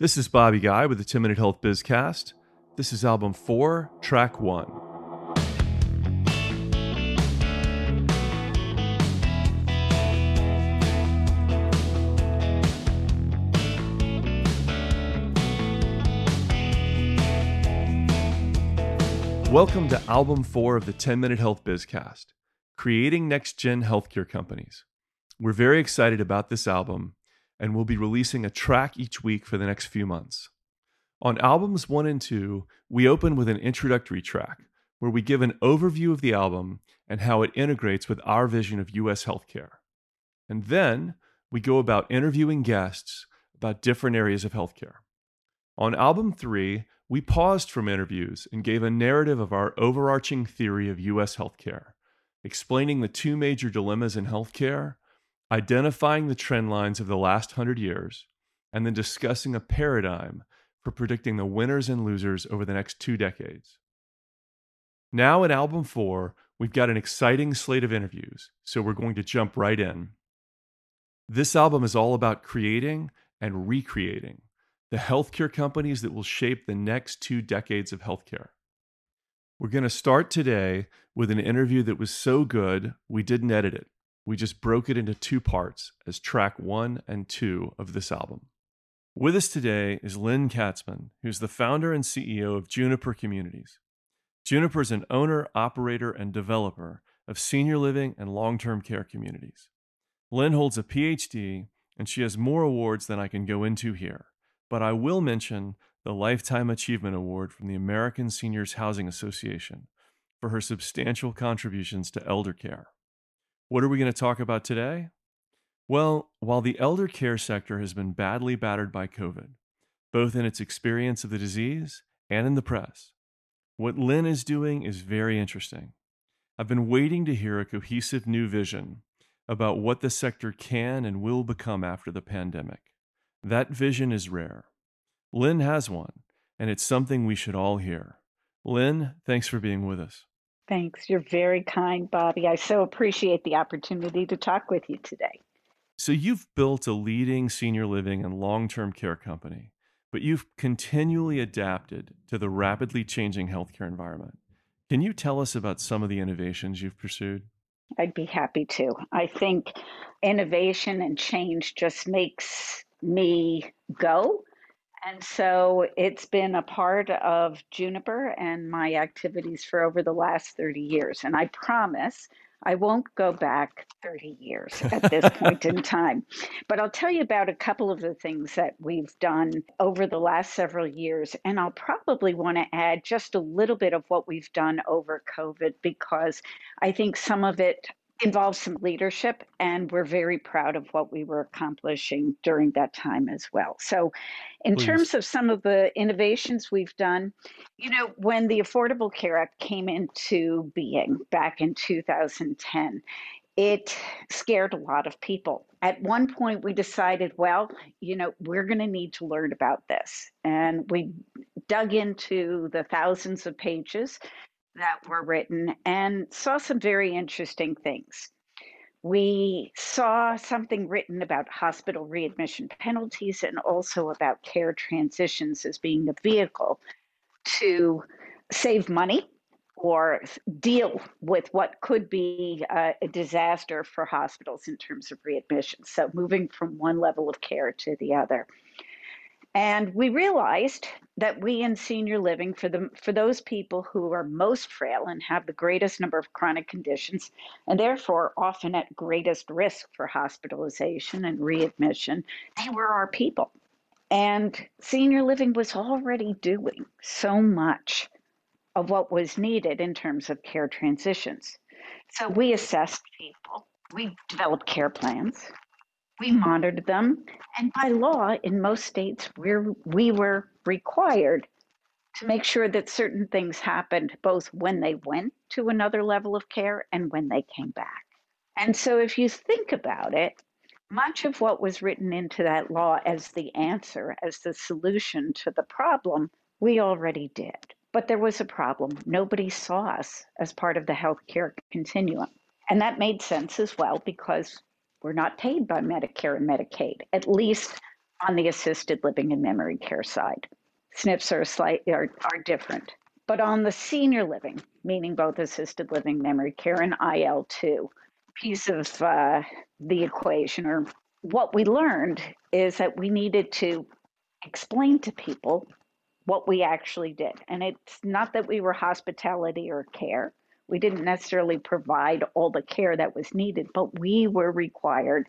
This is Bobby Guy with the 10 Minute Health Bizcast. This is album 4, track 1. Welcome to album 4 of the 10 Minute Health Bizcast, creating next gen healthcare companies. We're very excited about this album and we'll be releasing a track each week for the next few months. On albums one and two, we open with an introductory track where we give an overview of the album and how it integrates with our vision of US healthcare. And then we go about interviewing guests about different areas of healthcare. On album three, we paused from interviews and gave a narrative of our overarching theory of US healthcare, explaining the two major dilemmas in healthcare identifying the trend lines of the last hundred years, and then discussing a paradigm for predicting the winners and losers over the next two decades. Now, in album four, we've got an exciting slate of interviews, so we're going to jump right in. This album is all about creating and recreating the healthcare companies that will shape the next two decades of healthcare. We're going to start today with an interview that was so good we didn't edit it we just broke it into two parts as track one and two of this album. With us today is Lynne Katzmann, who's the founder and CEO of Juniper Communities. Juniper is an owner, operator, and developer of senior living and long term care communities. Lynne holds a PhD, and she has more awards than I can go into here, but I will mention the Lifetime Achievement Award from the American Seniors Housing Association for her substantial contributions to elder care. What are we going to talk about today? Well, while the elder care sector has been badly battered by COVID, both in its experience of the disease and in the press, what Lynne is doing is very interesting. I've been waiting to hear a cohesive new vision about what the sector can and will become after the pandemic. That vision is rare. Lynne has one, and it's something we should all hear. Lynne, thanks for being with us. Thanks. You're very kind, Bobby. I so appreciate the opportunity to talk with you today. So, you've built a leading senior living and long term care company, but you've continually adapted to the rapidly changing healthcare environment. Can you tell us about some of the innovations you've pursued? I'd be happy to. I think innovation and change just makes me go and so it's been a part of Juniper and my activities for over the last 30 years. And I promise I won't go back 30 years at this point in time. But I'll tell you about a couple of the things that we've done over the last several years. And I'll probably want to add just a little bit of what we've done over COVID because I think some of it involves some leadership, and we're very proud of what we were accomplishing during that time as well. So, in Please. terms of some of the innovations we've done, you know, when the Affordable Care Act came into being back in 2010, it scared a lot of people. At one point, we decided, well, you know, we're going to need to learn about this. And we dug into the thousands of pages that were written and saw some very interesting things. We saw something written about hospital readmission penalties and also about care transitions as being the vehicle to save money or deal with what could be a, disaster for hospitals in terms of readmission. So, moving from one level of care to the other. And we realized that we in senior living, for the for those people who are most frail and have the greatest number of chronic conditions, and therefore often at greatest risk for hospitalization and readmission, they were our people. And senior living was already doing so much of what was needed in terms of care transitions. So we assessed people. We developed care plans we monitored them. And by law, in most states, we're, we were required to make sure that certain things happened both when they went to another level of care and when they came back. And so, if you think about it, much of what was written into that law as the answer, as the solution to the problem, we already did. But there was a problem. Nobody saw us as part of the healthcare continuum. And that made sense as well because we're not paid by Medicare and Medicaid, at least on the assisted living and memory care side. SNFs are slightly are, are different. But on the senior living, meaning both assisted living, memory care, and IL2 piece of uh, the equation, or what we learned is that we needed to explain to people what we actually did. And it's not that we were hospitality or care. We didn't necessarily provide all the care that was needed, but we were required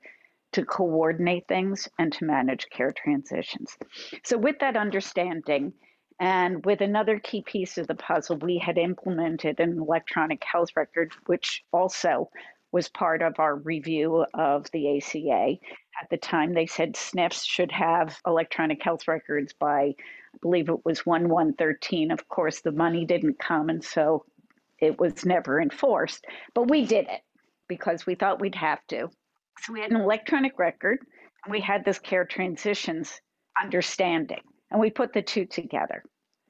to coordinate things and to manage care transitions. So, with that understanding, and with another key piece of the puzzle, we had implemented an electronic health record, which also was part of our review of the ACA. At the time, they said SNFs should have electronic health records by, I believe it was 1 113. Of course, the money didn't come, and so it was never enforced. But we did it because we thought we'd have to. So we had an electronic record, and we had this care transitions understanding, and we put the two together.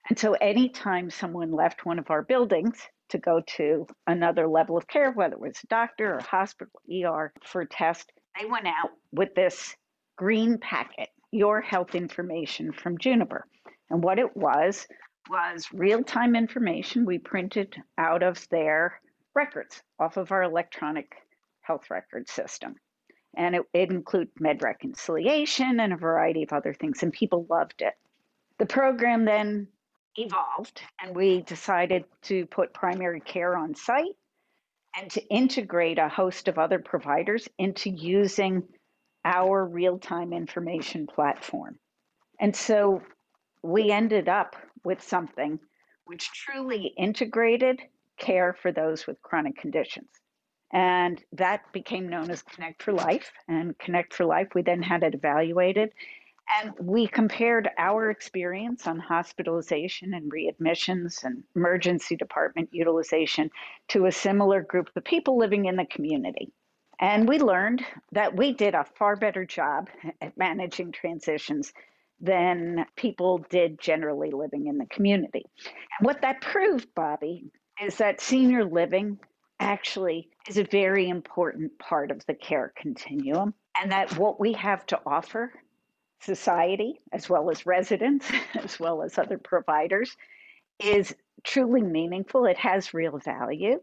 And so anytime someone left one of our buildings to go to another level of care, whether it was a doctor or hospital, ER for a test, they went out with this green packet, your health information from Juniper. And what it was was real time information we printed out of their records off of our electronic health record system and it, it included med reconciliation and a variety of other things, and people loved it. The program then evolved, and we decided to put primary care on site and to integrate a host of other providers into using our real time information platform. And so we ended up with something which truly integrated care for those with chronic conditions. And that became known as Connect for Life. And Connect for Life, we then had it evaluated. And we compared our experience on hospitalization and readmissions and emergency department utilization to a similar group of people living in the community. And we learned that we did a far better job at managing transitions than people did generally living in the community. And what that proved, Bobby, is that senior living actually is a very important part of the care continuum, and that what we have to offer society, as well as residents, as well as other providers, is truly meaningful. It has real value,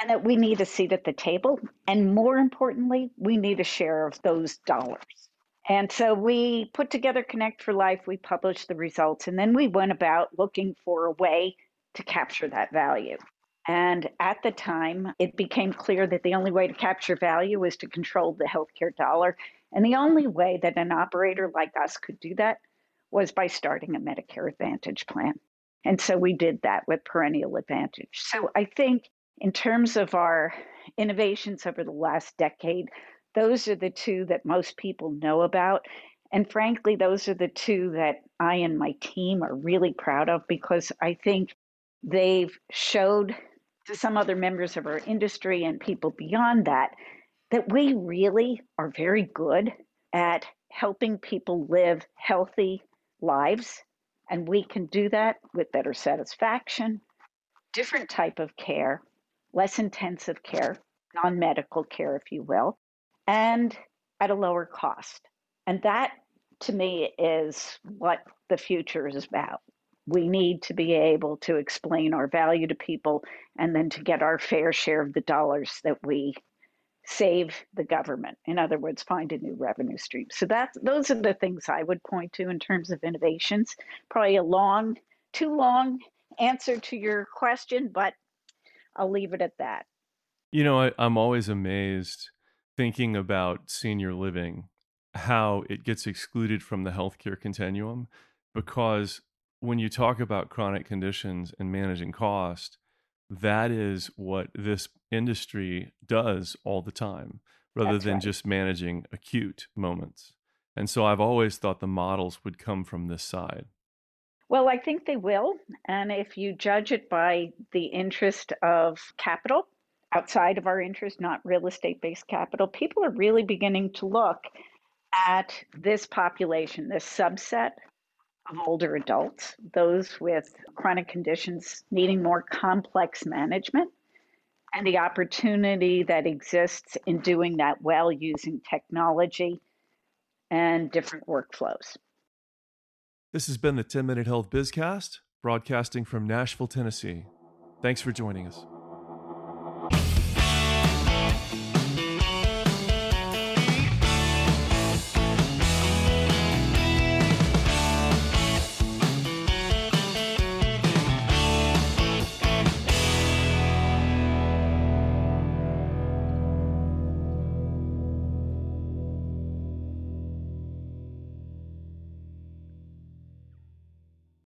and that we need a seat at the table. And more importantly, we need a share of those dollars. And so we put together Connect for Life, we published the results, and then we went about looking for a way to capture that value. And at the time, it became clear that the only way to capture value was to control the healthcare dollar. And the only way that an operator like us could do that was by starting a Medicare Advantage plan. And so we did that with Perennial Advantage. So I think in terms of our innovations over the last decade, those are the two that most people know about. And frankly, those are the two that I and my team are really proud of because I think they've showed to some other members of our industry and people beyond that, that we really are very good at helping people live healthy lives. And we can do that with better satisfaction, different type of care, less intensive care, non medical care, if you will, and at a lower cost. And that to me is what the future is about. We need to be able to explain our value to people and then to get our fair share of the dollars that we save the government. In other words find a new revenue stream. So that's those are the things i would point to in terms of innovations. Probably a long too long answer to your question but i'll leave it at that. You know I, i'm always amazed thinking about senior living how it gets excluded from the healthcare continuum because when you talk about chronic conditions and managing cost, that is what this industry does all the time, rather That's than right. just managing acute moments. And so I've always thought the models would come from this side. Well, I think they will. And if you judge it by the interest of capital outside of our interest, not real estate based capital, people are really beginning to look at this population, this subset of older adults, those with chronic conditions needing more complex management, and the opportunity that exists in doing that well using technology and different workflows. This has been the 10 Minute Health Bizcast, broadcasting from Nashville, Tennessee. Thanks for joining us.